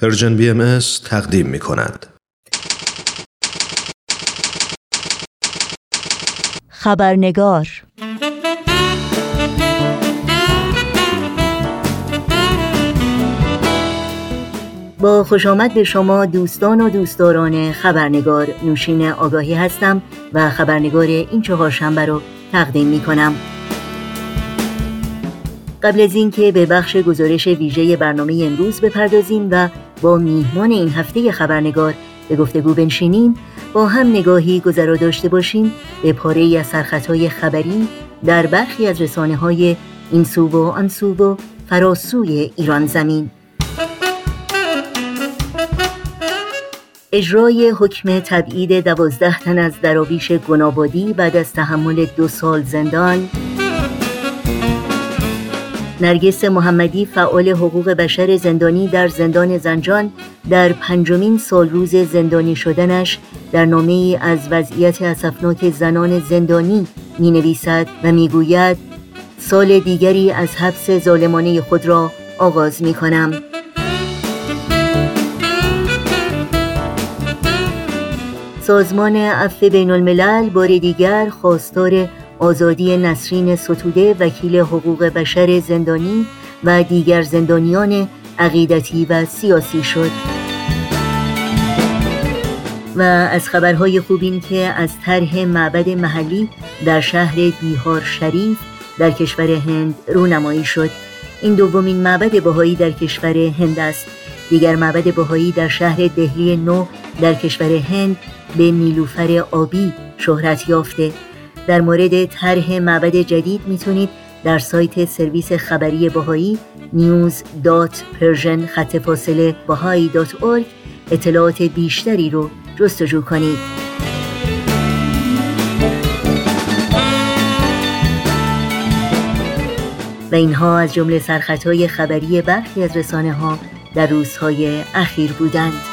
پرژن بی ام تقدیم می کند. خبرنگار با خوش آمد به شما دوستان و دوستداران خبرنگار نوشین آگاهی هستم و خبرنگار این چهارشنبه رو تقدیم می کنم. قبل از اینکه به بخش گزارش ویژه برنامه امروز بپردازیم و با میهمان این هفته خبرنگار به گفتگو بنشینیم با هم نگاهی گذرا داشته باشیم به پاره از سرخطهای خبری در برخی از رسانه های این سو و آن سو و فراسوی ایران زمین. اجرای حکم تبعید دوازده تن از دراویش گنابادی بعد از تحمل دو سال زندان نرگس محمدی فعال حقوق بشر زندانی در زندان زنجان در پنجمین سال روز زندانی شدنش در نامه از وضعیت اسفناک زنان زندانی می نویسد و می گوید سال دیگری از حبس ظالمانه خود را آغاز می کنم سازمان عفو بین الملل بار دیگر خواستار آزادی نسرین ستوده وکیل حقوق بشر زندانی و دیگر زندانیان عقیدتی و سیاسی شد. و از خبرهای خوب این که از طرح معبد محلی در شهر بیهار شریف در کشور هند رونمایی شد. این دومین معبد بهایی در کشور هند است. دیگر معبد بهایی در شهر دهلی نو در کشور هند به نیلوفر آبی شهرت یافته. در مورد طرح معبد جدید می‌تونید در سایت سرویس خبری باهایی news.persian خط فاصله اطلاعات بیشتری رو جستجو کنید. و اینها از جمله سرخطهای خبری برخی از رسانه ها در روزهای اخیر بودند.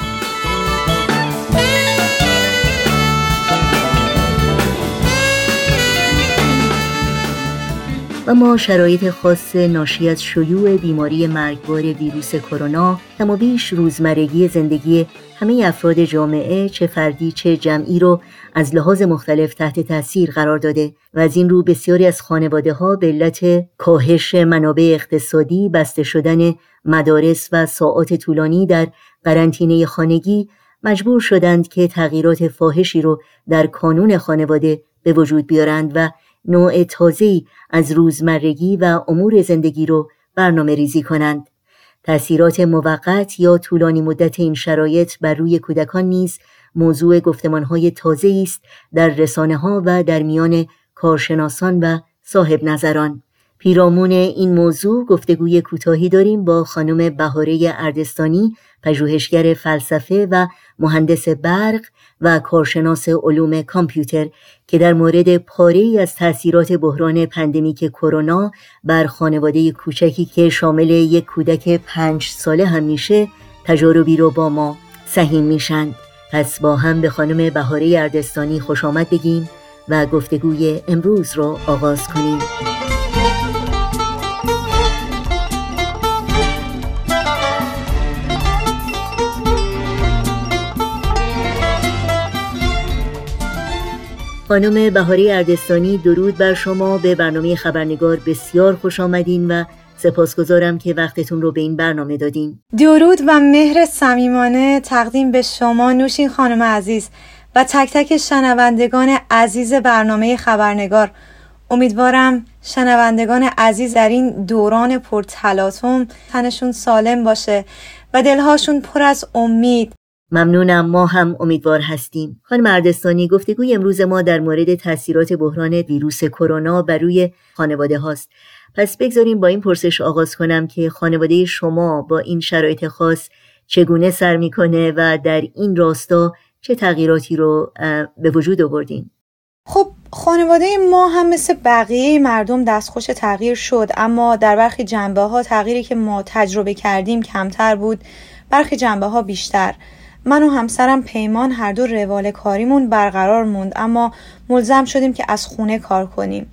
و ما شرایط خاص ناشی از شیوع بیماری مرگبار ویروس کرونا بیش روزمرگی زندگی همه افراد جامعه چه فردی چه جمعی رو از لحاظ مختلف تحت تاثیر قرار داده و از این رو بسیاری از خانواده ها به علت کاهش منابع اقتصادی بسته شدن مدارس و ساعات طولانی در قرنطینه خانگی مجبور شدند که تغییرات فاحشی رو در کانون خانواده به وجود بیارند و نوع تازه‌ای از روزمرگی و امور زندگی رو برنامه ریزی کنند. تأثیرات موقت یا طولانی مدت این شرایط بر روی کودکان نیز موضوع گفتمانهای تازه است در رسانه ها و در میان کارشناسان و صاحب نظران. پیرامون این موضوع گفتگوی کوتاهی داریم با خانم بهاره اردستانی پژوهشگر فلسفه و مهندس برق و کارشناس علوم کامپیوتر که در مورد پاره ای از تاثیرات بحران پندمیک کرونا بر خانواده کوچکی که شامل یک کودک پنج ساله هم میشه تجاربی رو با ما سهیم میشند پس با هم به خانم بهاره اردستانی خوش آمد بگیم و گفتگوی امروز رو آغاز کنیم. خانم بهاری اردستانی درود بر شما. به برنامه خبرنگار بسیار خوش آمدین و سپاسگزارم که وقتتون رو به این برنامه دادین. درود و مهر صمیمانه تقدیم به شما نوشین خانم عزیز و تک تک شنوندگان عزیز برنامه خبرنگار. امیدوارم شنوندگان عزیز در این دوران پرتلاطم تنشون سالم باشه و دلهاشون پر از امید ممنونم ما هم امیدوار هستیم. خانم مردستانی گفتگوی امروز ما در مورد تاثیرات بحران ویروس کرونا بر روی خانواده هاست. پس بگذاریم با این پرسش آغاز کنم که خانواده شما با این شرایط خاص چگونه سر می‌کنه و در این راستا چه تغییراتی رو به وجود آوردین؟ خب خانواده ما هم مثل بقیه مردم دستخوش تغییر شد اما در برخی جنبه ها تغییری که ما تجربه کردیم کمتر بود. برخی جنبه ها بیشتر. من و همسرم پیمان هر دو روال کاریمون برقرار موند اما ملزم شدیم که از خونه کار کنیم.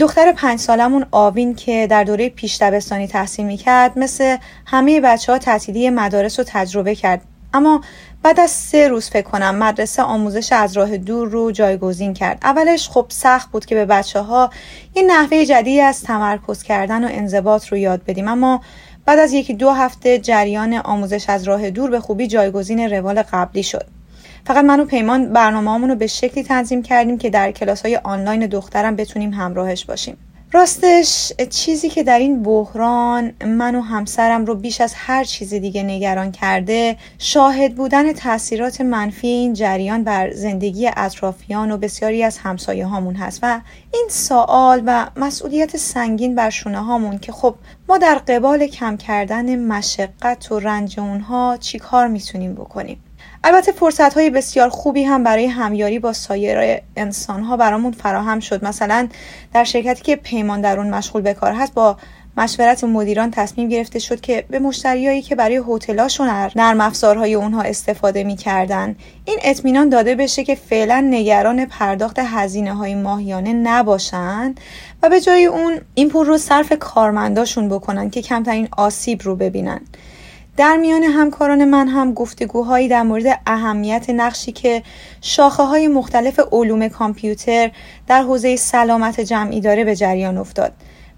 دختر پنج سالمون آوین که در دوره پیش دبستانی تحصیل می‌کرد مثل همه بچه ها تعطیلی مدارس رو تجربه کرد. اما بعد از سه روز فکر کنم مدرسه آموزش از راه دور رو جایگزین کرد. اولش خب سخت بود که به بچه ها یه نحوه جدیدی از تمرکز کردن و انضباط رو یاد بدیم اما بعد از یکی دو هفته جریان آموزش از راه دور به خوبی جایگزین روال قبلی شد. فقط من و پیمان برنامه رو به شکلی تنظیم کردیم که در کلاس های آنلاین دخترم بتونیم همراهش باشیم. راستش چیزی که در این بحران من و همسرم رو بیش از هر چیز دیگه نگران کرده شاهد بودن تاثیرات منفی این جریان بر زندگی اطرافیان و بسیاری از همسایه هامون هست و این سوال و مسئولیت سنگین بر شونه هامون که خب ما در قبال کم کردن مشقت و رنج اونها چی کار می‌تونیم بکنیم؟ البته فرصت های بسیار خوبی هم برای همیاری با سایر انسان ها برامون فراهم شد. مثلا در شرکتی که پیمان در اون مشغول به کار هست با مشورت مدیران تصمیم گرفته شد که به مشتریایی که برای هتلاشون نرم افزارهای اونها استفاده می‌کردن این اطمینان داده بشه که فعلا نگران پرداخت هزینه های ماهیانه نباشن و به جای اون این پول رو صرف کارمنداشون بکنن که کمترین آسیب رو ببینن در میان همکاران من هم گفتگوهایی در مورد اهمیت نقشی که شاخه های مختلف علوم کامپیوتر در حوزه سلامت جمعی داره به جریان افتاد.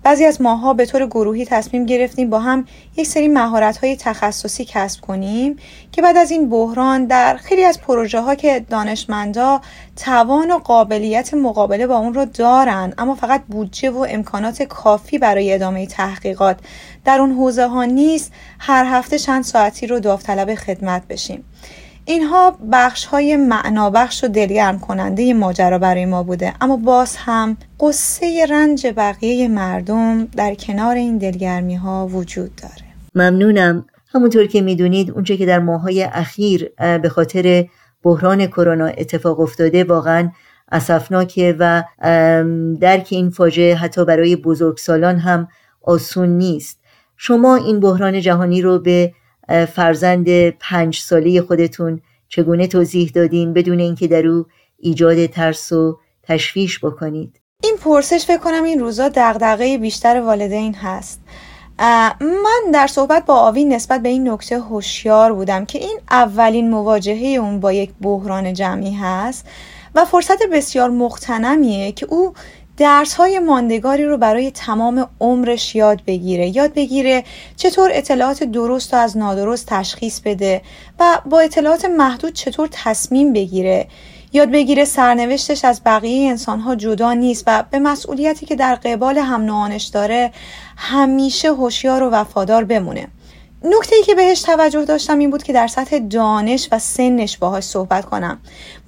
بعضی از ماها به طور گروهی تصمیم گرفتیم با هم یک سری مهارت های تخصصی کسب کنیم که بعد از این بحران در خیلی از پروژه ها که دانشمندا توان و قابلیت مقابله با اون رو دارن اما فقط بودجه و امکانات کافی برای ادامه تحقیقات. در اون حوزه ها نیست هر هفته چند ساعتی رو داوطلب خدمت بشیم. اینها بخش های معنابخش و دلگرم کننده ماجرا برای ما بوده. اما باز هم قصه رنج بقیه مردم در کنار این دلگرمی ها وجود داره. ممنونم. همونطور که می‌دونید اونچه که در ماهای اخیر به خاطر بحران کرونا اتفاق افتاده واقعا اسفناکه و درک این فاجعه حتی برای بزرگسالان هم آسون نیست. شما این بحران جهانی رو به فرزند پنج ساله خودتون چگونه توضیح دادین بدون اینکه در او ایجاد ترس و تشویش بکنید؟ این پرسش فکر کنم این روزا دغدغه بیشتر والدین هست. من در صحبت با آوین نسبت به این نکته هوشیار بودم که این اولین مواجهه اون با یک بحران جمعی هست و فرصت بسیار مختنمیه که او درس های ماندگاری رو برای تمام عمرش یاد بگیره. یاد بگیره چطور اطلاعات درست و از نادرست تشخیص بده و با اطلاعات محدود چطور تصمیم بگیره. یاد بگیره سرنوشتش از بقیه انسان ها جدا نیست و به مسئولیتی که در قبال هم داره همیشه هوشیار و وفادار بمونه. نکته ای که بهش توجه داشتم این بود که در سطح دانش و سنش باهاش صحبت کنم.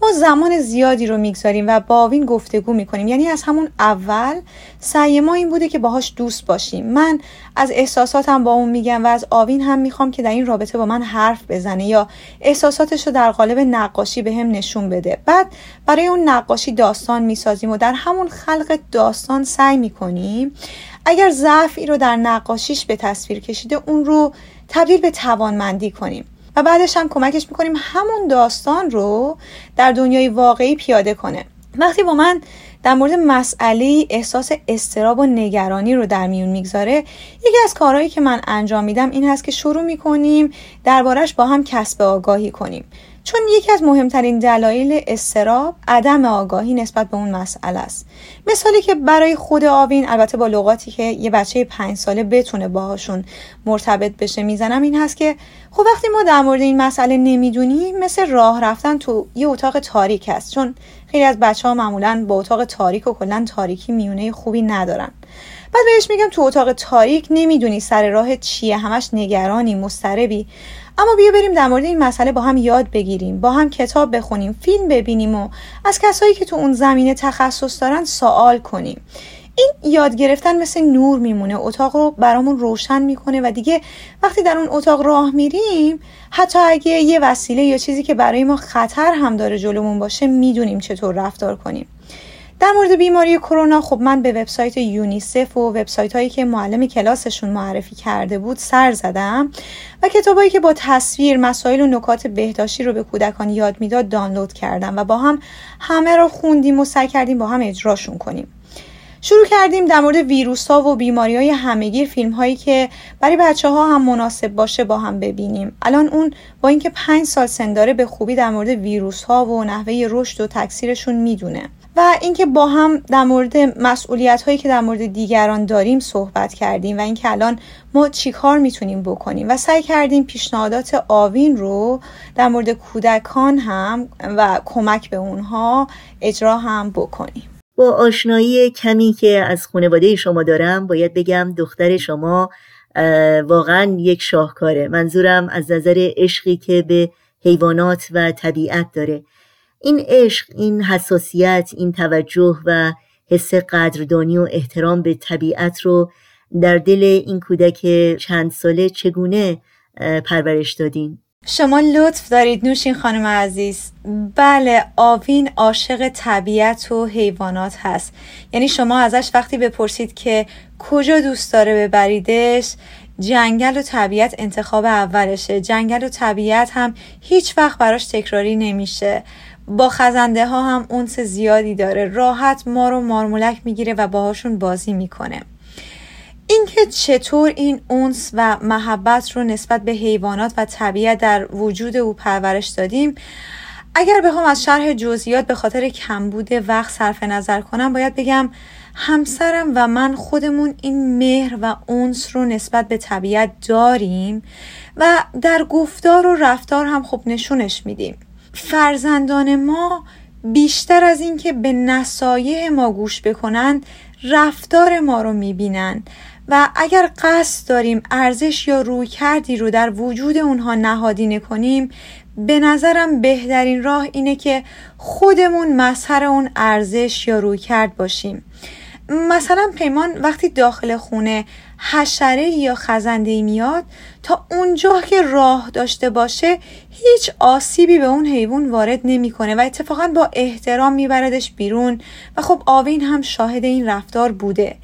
ما زمان زیادی رو می‌گذاریم و با آوین گفتگو می‌کنیم. یعنی از همون اول سعی ما این بوده که باهاش دوست باشیم. من از احساساتم با اون میگم و از آوین هم می‌خوام که در این رابطه با من حرف بزنه یا احساساتش رو در قالب نقاشی به هم نشون بده. بعد برای اون نقاشی داستان می‌سازیم و در همون خلق داستان سعی می‌کنیم اگر ضعفی رو در نقاشیش به تصویر کشیده اون رو تبدیل به توانمندی کنیم. و بعدش هم کمکش می‌کنیم همون داستان رو در دنیای واقعی پیاده کنه. وقتی با من در مورد مسئله احساس استراب و نگرانی رو در میون می‌گذاره یکی از کارهایی که من انجام میدم این هست که شروع می‌کنیم دربارش با هم کسب آگاهی کنیم. چون یکی از مهمترین دلایل استراب عدم آگاهی نسبت به اون مسئله است. مثالی که برای خود آوین البته با لغاتی که یه بچه پنج ساله بتونه باهاشون مرتبط بشه می‌زنم این هست که خب وقتی ما در مورد این مسئله نمی‌دونیم مثل راه رفتن تو یه اتاق تاریک است. چون خیلی از بچه ها معمولا با اتاق تاریک و کلا تاریکی میونه خوبی ندارن. بعد بهش میگم تو اتاق تاریک نمی‌دونی سر راه چیه همش نگرانی مستربی اما بیا بریم در مورد این مسئله با هم یاد بگیریم با هم کتاب بخونیم فیلم ببینیم و از کسایی که تو اون زمینه تخصص دارن سوال کنیم. این یاد گرفتن مثل نور میمونه اتاق رو برامون روشن می‌کنه و دیگه وقتی در اون اتاق راه میریم حتی اگه یه وسیله یا چیزی که برای ما خطر هم داره جلومون باشه می‌دونیم چطور رفتار کنیم. در مورد بیماری کرونا خب من به وبسایت یونیسف و وبسایت هایی که معلم کلاسشون معرفی کرده بود سر زدم و کتابایی که با تصویر مسائل و نکات بهداشتی رو به کودکان یاد می‌داد دانلود کردم و با هم همه رو خوندیم و سعی کردیم با هم اجراشون کنیم. شروع کردیم در مورد ویروس ها و بیماری های همگیر فیلم هایی که برای بچه ها هم مناسب باشه با هم ببینیم. الان اون با اینکه پنج سال سن داره به خوبی در مورد ویروس ها و نحوه رشد و تکثیرشون می‌دونه. و اینکه با هم در مورد مسئولیت هایی که در مورد دیگران داریم صحبت کردیم و اینکه الان ما چیکار می‌تونیم بکنیم و سعی کردیم پیشنهادات آوین رو در مورد کودکان هم و کمک به اونها اجرا هم بکنیم. با آشنایی کمی که از خانواده شما دارم باید بگم دختر شما واقعا یک شاهکاره. منظورم از نظر عشقی که به حیوانات و طبیعت داره. این عشق این حساسیت این توجه و حس قدردانی و احترام به طبیعت رو در دل این کودک چند ساله چگونه پرورش دادین؟ شما لطف دارید نوشین خانم عزیز. بله آوین عاشق طبیعت و حیوانات هست. یعنی شما ازش وقتی بپرسید که کجا دوست داره ببریدش جنگل و طبیعت انتخاب اولشه. جنگل و طبیعت هم هیچ وقت براش تکراری نمیشه. با خزنده ها هم اونس زیادی داره. راحت ما رو مارمولک می‌گیره و باهاشون بازی می‌کنه. اینکه چطور این اونس و محبت رو نسبت به حیوانات و طبیعت در وجود او پرورش دادیم اگر بخوام از شرح جزئیات به خاطر کمبود وقت صرف نظر کنم باید بگم همسرم و من خودمون این مهر و اونس رو نسبت به طبیعت داریم و در گفتار و رفتار هم خب نشونش میدیم. فرزندان ما بیشتر از اینکه به نصایح ما گوش بکنند رفتار ما رو می‌بینن و اگر قصد داریم ارزش یا روی کردی رو در وجود اونها نهادینه کنیم به نظرم بهترین راه اینه که خودمون مظهر اون ارزش یا روی کرد باشیم. مثلا پیمان وقتی داخل خونه حشره یا خزنده میاد تا اونجا که راه داشته باشه هیچ آسیبی به اون حیوان وارد نمی‌کنه و اتفاقا با احترام میبردش بیرون و خب آوین هم شاهد این رفتار بوده.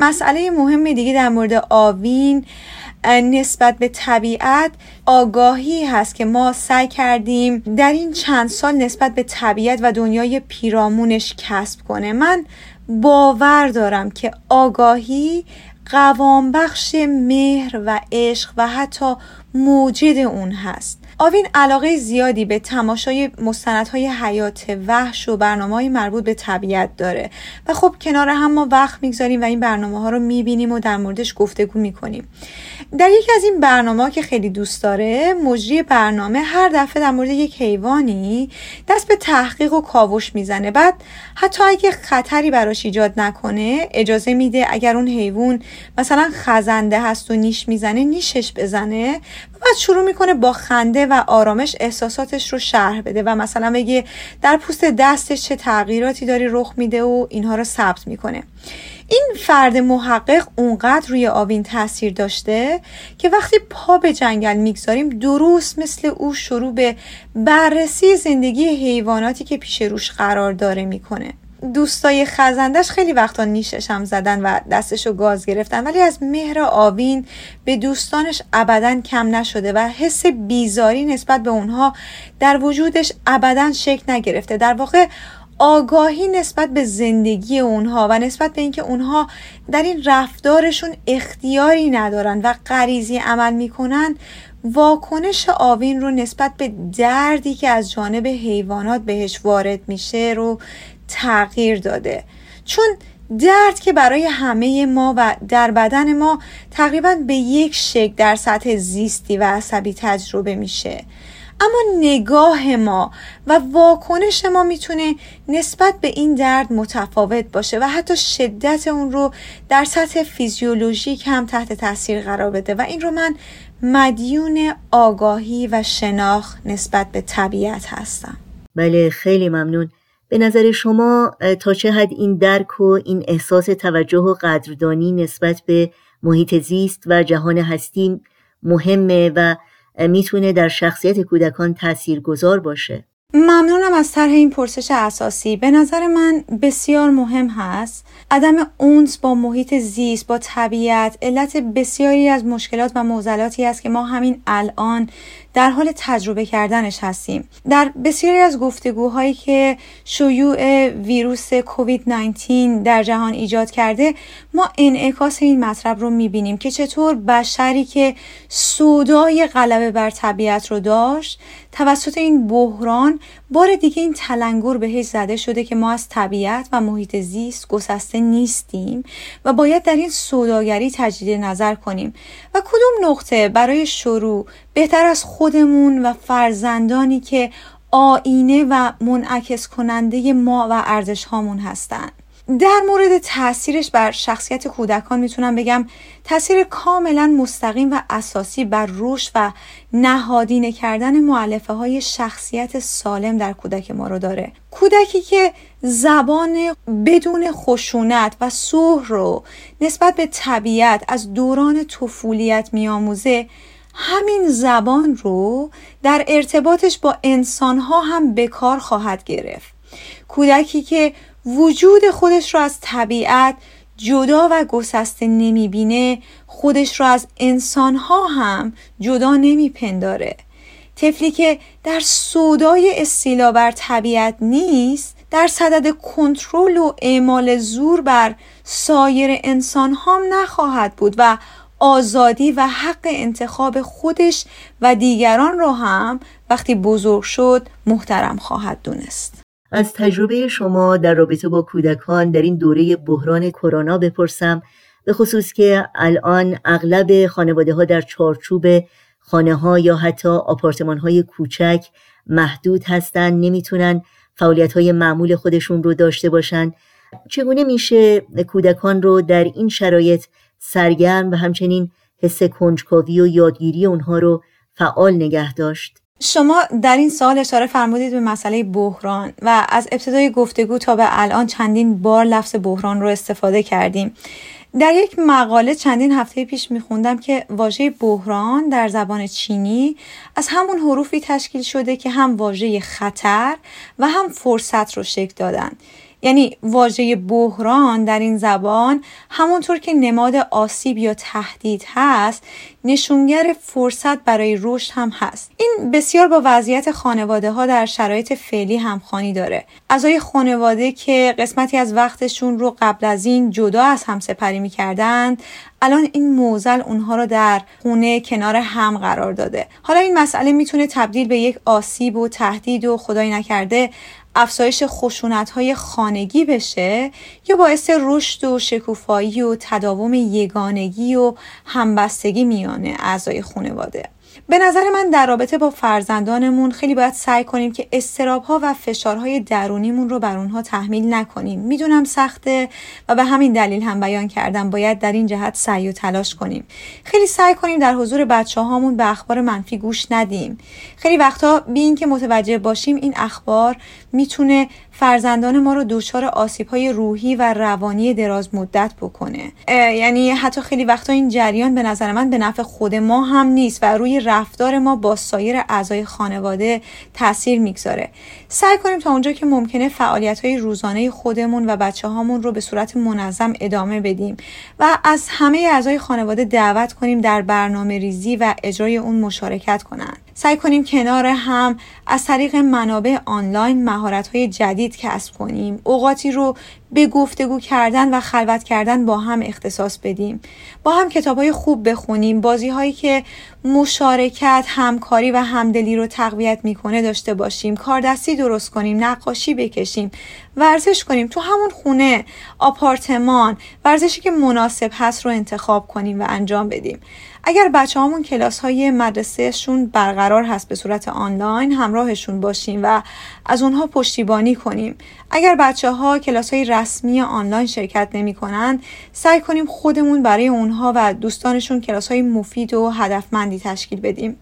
مسئله مهم دیگه در مورد آوین نسبت به طبیعت آگاهی هست که ما سعی کردیم در این چند سال نسبت به طبیعت و دنیای پیرامونش کسب کنه. من باور دارم که آگاهی قوام بخش مهر و عشق و حتی موجد اون هست. آوین علاقه زیادی به تماشای مستندهای حیات وحش و برنامه های مربوط به طبیعت داره. و خب کنار هم ما وقت می‌گذاریم و این برنامه ها رو می‌بینیم و در موردش گفتگو می‌کنیم. در یکی از این برنامه ها که خیلی دوست داره مجری برنامه هر دفعه در مورد یک حیوانی دست به تحقیق و کاوش می‌زنه. بعد حتی اگه خطری براش ایجاد نکنه اجازه میده اگر اون حیوان مثلا خزنده هست و نیش می‌زنه نیشش بزنه. بعد شروع می‌کنه با خنده و آرامش احساساتش رو شرح بده و مثلا بگه در پوست دستش چه تغییراتی داری رخ میده و اینها رو ثبت می‌کنه. این فرد محقق اونقدر روی آوین تاثیر داشته که وقتی پا به جنگل می‌گذاریم درست مثل او شروع به بررسی زندگی حیواناتی که پیش روش قرار داره می‌کنه. دوستای خزندش خیلی وقتا نیشش هم زدن و دستشو گاز گرفتن. ولی از مهر آوین به دوستانش ابدا کم نشده و حس بیزاری نسبت به اونها در وجودش ابدا شکل نگرفته. در واقع آگاهی نسبت به زندگی اونها و نسبت به اینکه اونها در این رفتارشون اختیاری ندارن و غریزی عمل می‌کنن واکنش آوین رو نسبت به دردی که از جانب حیوانات بهش وارد میشه رو تغییر داده. چون درد که برای همه ما و در بدن ما تقریبا به یک شکل در سطح زیستی و عصبی تجربه میشه. اما نگاه ما و واکنش ما می‌تونه نسبت به این درد متفاوت باشه و حتی شدت اون رو در سطح فیزیولوژیک هم تحت تاثیر قرار بده و این رو من مدیون آگاهی و شناخت نسبت به طبیعت هستم. بله خیلی ممنون. به نظر شما تا چه حد این درک و این احساس توجه و قدردانی نسبت به محیط زیست و جهان هستی مهمه و می‌تونه در شخصیت کودکان تأثیر گذار باشه؟ ممنونم از طرح این پرسش اساسی. به نظر من بسیار مهم هست. عدم اونس با محیط زیست با طبیعت علت بسیاری از مشکلات و معضلاتی است که ما همین الان در حال تجربه کردنش هستیم. در بسیاری از گفتگوهایی که شیوع ویروس کووید 19 در جهان ایجاد کرده ما انعکاس این مطلب رو می‌بینیم که چطور بشری که سودای غلبه بر طبیعت رو داشت توسط این بحران بار دیگه این تلنگر بهش زده شده که ما از طبیعت و محیط زیست گسسته نیستیم و باید در این سوداگری تجدید نظر کنیم. و کدوم نقطه برای شروع بهتر از خودمون و فرزندانی که آینه و منعکس کننده ما و ارزش هامون هستند در مورد تاثیرش بر شخصیت کودکان می‌تونم بگم تاثیر کاملا مستقیم و اساسی بر رشد و نهادینه کردن معلفه های شخصیت سالم در کودک ما رو داره. کودکی که زبان بدون خشونت و سوه رو نسبت به طبیعت از دوران طفولیت میآموزه همین زبان رو در ارتباطش با انسانها هم به کار خواهد گرفت. کودکی که وجود خودش را از طبیعت جدا و گسسته نمی‌بینه خودش را از انسانها هم جدا نمیپنداره. طفلی که در سودای استیلا بر طبیعت نیست در صدد کنترل و اعمال زور بر سایر انسان هم نخواهد بود و آزادی و حق انتخاب خودش و دیگران را هم وقتی بزرگ شد محترم خواهد دونست. از تجربه شما در رابطه با کودکان در این دوره بحران کرونا بپرسم به خصوص که الان اغلب خانواده ها در چارچوب خانه ها یا حتی آپارتمان های کوچک محدود هستند نمی‌تونن فعالیت های معمول خودشون رو داشته باشن. چگونه میشه کودکان رو در این شرایط سرگرم و همچنین حس کنجکاوی و یادگیری اونها رو فعال نگه داشت. شما در این سال اشاره فرمودید به مسئله بحران و از ابتدای گفتگو تا به الان چندین بار لفظ بحران رو استفاده کردیم. در یک مقاله چندین هفته پیش میخوندم که واژه بحران در زبان چینی از همون حروفی تشکیل شده که هم واژه خطر و هم فرصت رو شکل دادن. یعنی واژه بحران در این زبان همونطور که نماد آسیب یا تهدید هست نشونگر فرصت برای رشد هم هست. این بسیار با وضعیت خانواده ها در شرایط فعلی همخوانی داره. اعضای خانواده که قسمتی از وقتشون رو قبل از این جدا از هم سپری می‌کردند الان این موزل اونها رو در خونه کنار هم قرار داده. حالا این مسئله می‌تونه تبدیل به یک آسیب و تهدید و خدای نکرده افزایش خشونت های خانگی بشه یا باعث رشد و شکوفایی و تداوم یگانگی و همبستگی میانه اعضای خانواده. به نظر من در رابطه با فرزندانمون خیلی باید سعی کنیم که استراب ها و فشارهای درونیمون رو بر اونها تحمیل نکنیم. می‌دونم سخته و به همین دلیل هم بیان کردم باید در این جهت سعی و تلاش کنیم. خیلی سعی کنیم در حضور بچه هامون به اخبار منفی گوش ندیم. خیلی وقتا بی اینکه متوجه باشیم این اخبار می‌تونه فرزندان ما رو دچار آسیب های روحی و روانی دراز مدت بکنه. یعنی حتی خیلی وقتا این جریان به نظر من به نفع خود ما هم نیست و روی رفتار ما با سایر اعضای خانواده تاثیر می‌گذاره. سعی کنیم تا اونجا که ممکنه فعالیت های روزانه خودمون و بچه هامون رو به صورت منظم ادامه بدیم و از همه اعضای خانواده دعوت کنیم در برنامه ریزی و اجرای اون مشارکت کنند سعی کنیم کنار هم از طریق منابع آنلاین مهارت های جدید کسب کنیم. اوقاتی رو به گفتگو کردن و خلوت کردن با هم اختصاص بدیم. با هم کتاب های خوب بخونیم. بازی هایی که مشارکت همکاری و همدلی رو تقویت می‌کنه داشته باشیم. کاردستی درست کنیم نقاشی بکشیم ورزش کنیم. تو همون خونه آپارتمان ورزشی که مناسب هست رو انتخاب کنیم و انجام بدیم. اگر بچه همون کلاس های مدرسهشون برقرار هست به صورت آنلاین همراهشون باشیم و از اونها پشتیبانی کنیم. اگر بچه ها کلاس های رسمی آنلاین شرکت نمی کنند سعی کنیم خودمون برای اونها و دوستانشون کلاس های مفید و هدفمندی تشکیل بدیم.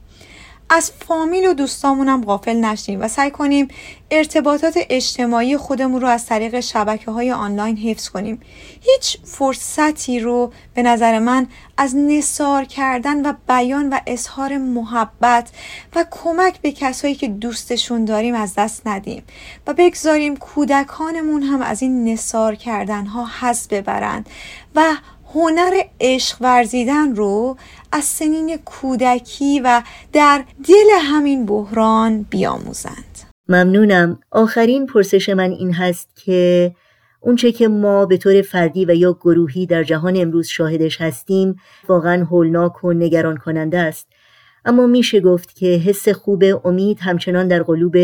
از فامیل و دوستامون هم غافل نشیم و سعی کنیم ارتباطات اجتماعی خودمون رو از طریق شبکه های آنلاین حفظ کنیم. هیچ فرصتی رو به نظر من از نصار کردن و بیان و اظهار محبت و کمک به کسایی که دوستشون داریم از دست ندیم و بگذاریم کودکانمون هم از این نصار کردن ها حس ببرند و هنر عشق ورزیدن رو از سنین کودکی و در دل همین بحران بیاموزند. ممنونم. آخرین پرسش من این هست که اونچه که ما به طور فردی و یا گروهی در جهان امروز شاهدش هستیم واقعا هولناک و نگران کننده است. اما میشه گفت که حس خوب امید همچنان در قلوب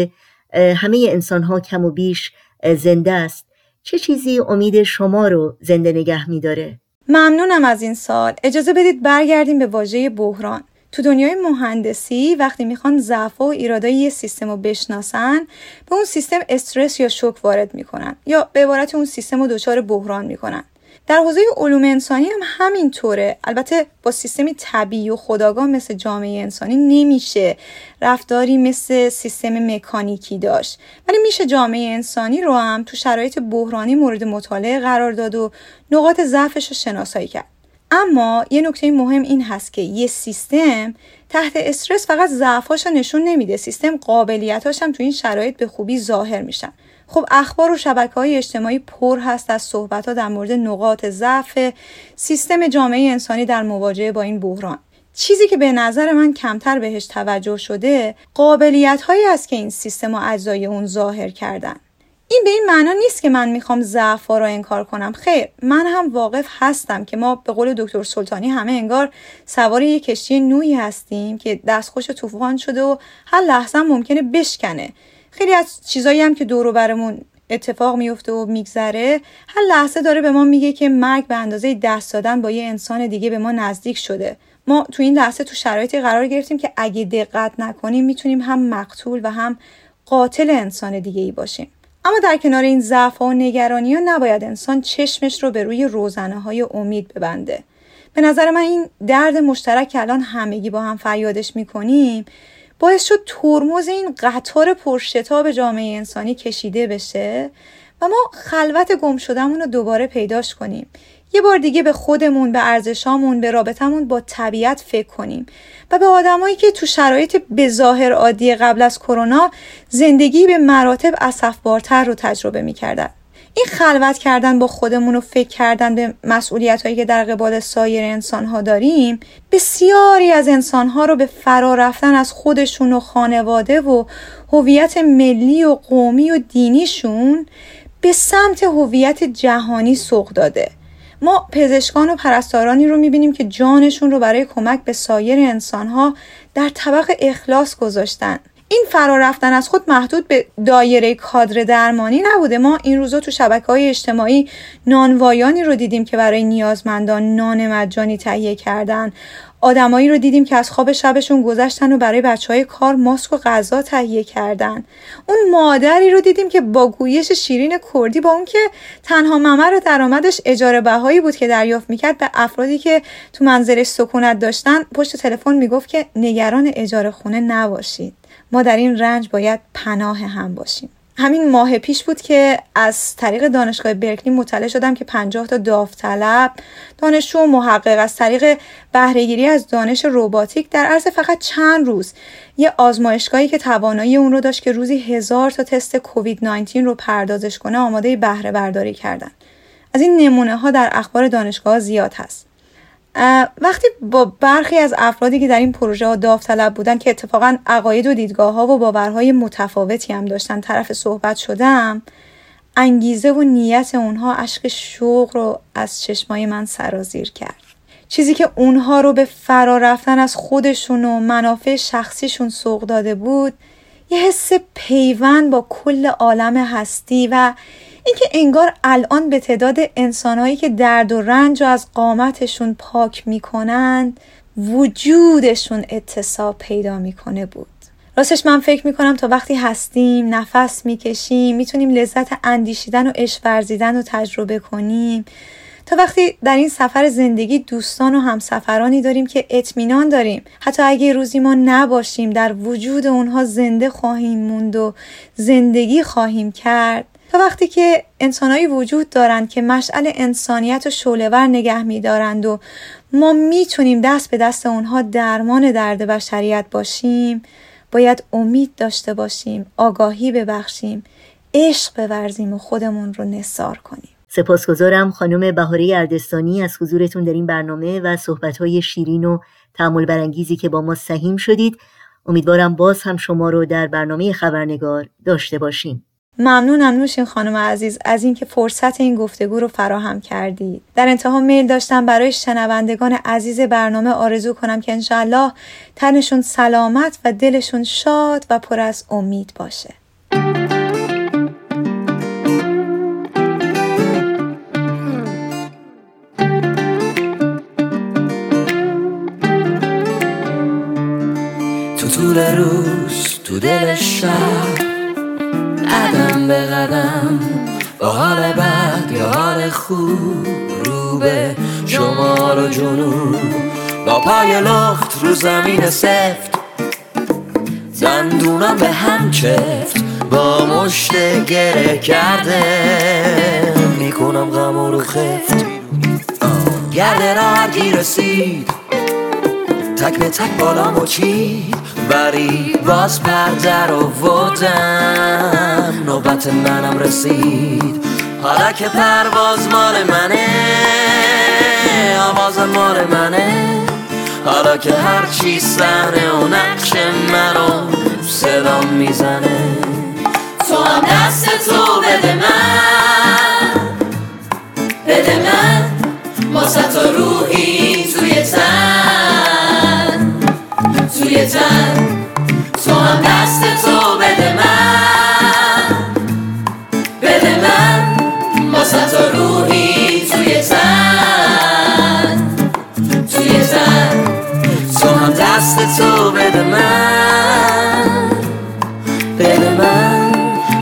همه انسان ها کم و بیش زنده است. چه چیزی امید شما رو زنده نگه میداره؟ ممنونم از این سال. اجازه بدید برگردیم به واژه بحران. تو دنیای مهندسی وقتی می‌خوان ضعف و ایرادای یه سیستم رو بشناسن به اون سیستم استرس یا شوک وارد می‌کنن یا به عبارت اون سیستم رو دچار بحران می‌کنن. در حوزه علوم انسانی هم همینطوره. البته با سیستمی طبیعی و خداگاه مثل جامعه انسانی نمیشه رفتاری مثل سیستم مکانیکی داشت. ولی میشه جامعه انسانی رو هم تو شرایط بحرانی مورد مطالعه قرار داد و نقاط ضعفش رو شناسایی کرد. اما یه نکته مهم این هست که یه سیستم تحت استرس فقط ضعفاش نشون نمیده. سیستم قابلیتاش هم تو این شرایط به خوبی ظاهر میشن. خب اخبار و شبکه های اجتماعی پر هست از صحبت ها در مورد نقاط ضعف سیستم جامعه انسانی در مواجهه با این بحران. چیزی که به نظر من کمتر بهش توجه شده قابلیت هایی است که این سیستم و اجزای اون ظاهر کردن. این به این معنا نیست که من می‌خوام ضعف را انکار کنم. خیر من هم واقف هستم که ما به قول دکتر سلطانی همه انگار سوار یک کشتی نوعی هستیم که دستخوش طوفان شده و هر لحظه ممکنه بشکنه. خیلی از چیزایی هم که دور برمون اتفاق میفته و میگذره هر لحظه داره به ما میگه که مرگ به اندازه دست دادن با یه انسان دیگه به ما نزدیک شده. ما تو این لحظه تو شرایطی قرار گرفتیم که اگه دقت نکنیم می‌تونیم هم مقتول و هم قاتل انسان دیگه ای باشیم. اما در کنار این ضعف و نگرانی ها نباید انسان چشمش رو به روی روزنه های امید ببنده. به نظر من این درد مشترک که الان همگی با هم فریادش می‌کنیم باعث شد ترمز این قطار پرشتاب جامعه انسانی کشیده بشه و ما خلوت گم شدهمون رو دوباره پیداش کنیم. یه بار دیگه به خودمون به ارزشامون به رابطمون با طبیعت فکر کنیم و به آدمایی که تو شرایط به ظاهر عادی قبل از کرونا زندگی به مراتب اسفبارتر رو تجربه می‌کردن. این خلوت کردن با خودمون و فکر کردن به مسئولیت هایی که در قبال سایر انسان ها داریم بسیاری از انسان ها رو به فرا رفتن از خودشون و خانواده و هویت ملی و قومی و دینیشون به سمت هویت جهانی سوق داده. ما پزشکان و پرستارانی رو می‌بینیم که جانشون رو برای کمک به سایر انسانها در طبق اخلاص گذاشتن. این فرار رفتن از خود محدود به دایره کادر درمانی نبوده. ما این روزا تو شبکه های اجتماعی نانوایانی رو دیدیم که برای نیازمندان نان مجانی تهیه کردن. آدمایی رو دیدیم که از خواب شبشون گذشتن و برای بچه های کار ماسک و غذا تهیه کردن. اون مادری رو دیدیم که با گویش شیرین کردی با اون که تنها ممر درآمدش اجاره بهایی بود که دریافت می‌کرد به افرادی که تو منزلش سکونت داشتن پشت تلفن می‌گفت که نگران اجاره خونه نباشید. ما در این رنج باید پناه هم باشیم. همین ماه پیش بود که از طریق دانشگاه برکلی مطلع شدم که 50 تا داوطلب دانشجو و محقق از طریق بهرهگیری از دانش روباتیک در عرض فقط چند روز. یه آزمایشگاهی که توانایی اون رو داشت که روزی هزار تا تست کووید 19 رو پردازش کنه آماده بهره برداری کردن. از این نمونه ها در اخبار دانشگاه زیاد هست. وقتی با برخی از افرادی که در این پروژه داوطلب بودن که اتفاقا عقاید و دیدگاه ها و باورهای متفاوتی هم داشتن طرف صحبت شدم انگیزه و نیت اونها اشک شوق رو از چشمای من سرازیر کرد. چیزی که اونها رو به فرا رفتن از خودشون و منافع شخصیشون سوق داده بود یه حس پیوند با کل عالم هستی و اینکه انگار الان به تعداد انسانهایی که درد و رنج و از قامتشون پاک می‌کنند وجودشون اتصاب پیدا می‌کنه بود. راستش من فکر می‌کنم تا وقتی هستیم نفس می‌کشیم می‌تونیم لذت اندیشیدن و عشق ورزیدن رو تجربه کنیم. تا وقتی در این سفر زندگی دوستان و همسفرانی داریم که اطمینان داریم. حتی اگه روزی ما نباشیم در وجود اونها زنده خواهیم موند و زندگی خواهیم کرد. وقتی که انسانهایی وجود دارند که مشعل انسانیت و شولور نگه میدارند و ما می‌تونیم دست به دست اونها درمان درد بشریت باشیم باید امید داشته باشیم آگاهی ببخشیم عشق بورزیم و خودمون رو نصار کنیم. سپاسگزارم خانم بهاره اردستانی از حضورتون در این برنامه و صحبتهای شیرین و تعمل برانگیزی که با ما سهیم شدید. امیدوارم باز هم شما رو در برنامه خبرنگار داشته باشیم. ممنونم نوشین خانم عزیز از اینکه فرصت این گفتگو رو فراهم کردید در انتها میل داشتم برای شنوندگان عزیز برنامه آرزو کنم که انشاءالله تنشون سلامت و دلشون شاد و پر از امید باشه. تو طول روز تو دل شب رو به شمال و جنوب با پای لخت رو زمین سفت. دندونم به هم چفت. با مشت گره کرده. می‌کنم غم رو خفت. گرده گیر رسید. تک به تک بالا چید. بری باز پرده رو ودم. نوبت منم رسید. حالا که پرواز مال منه آواز مال منه. حالا که هر چی سحنه و نقش منو صدا می‌زنه. تو هم دست تو بده من بده من. ما تا روحی توی تن توی تن. تو هم دست تو دست تو بده من. بده من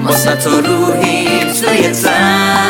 ما تا روحی توی تن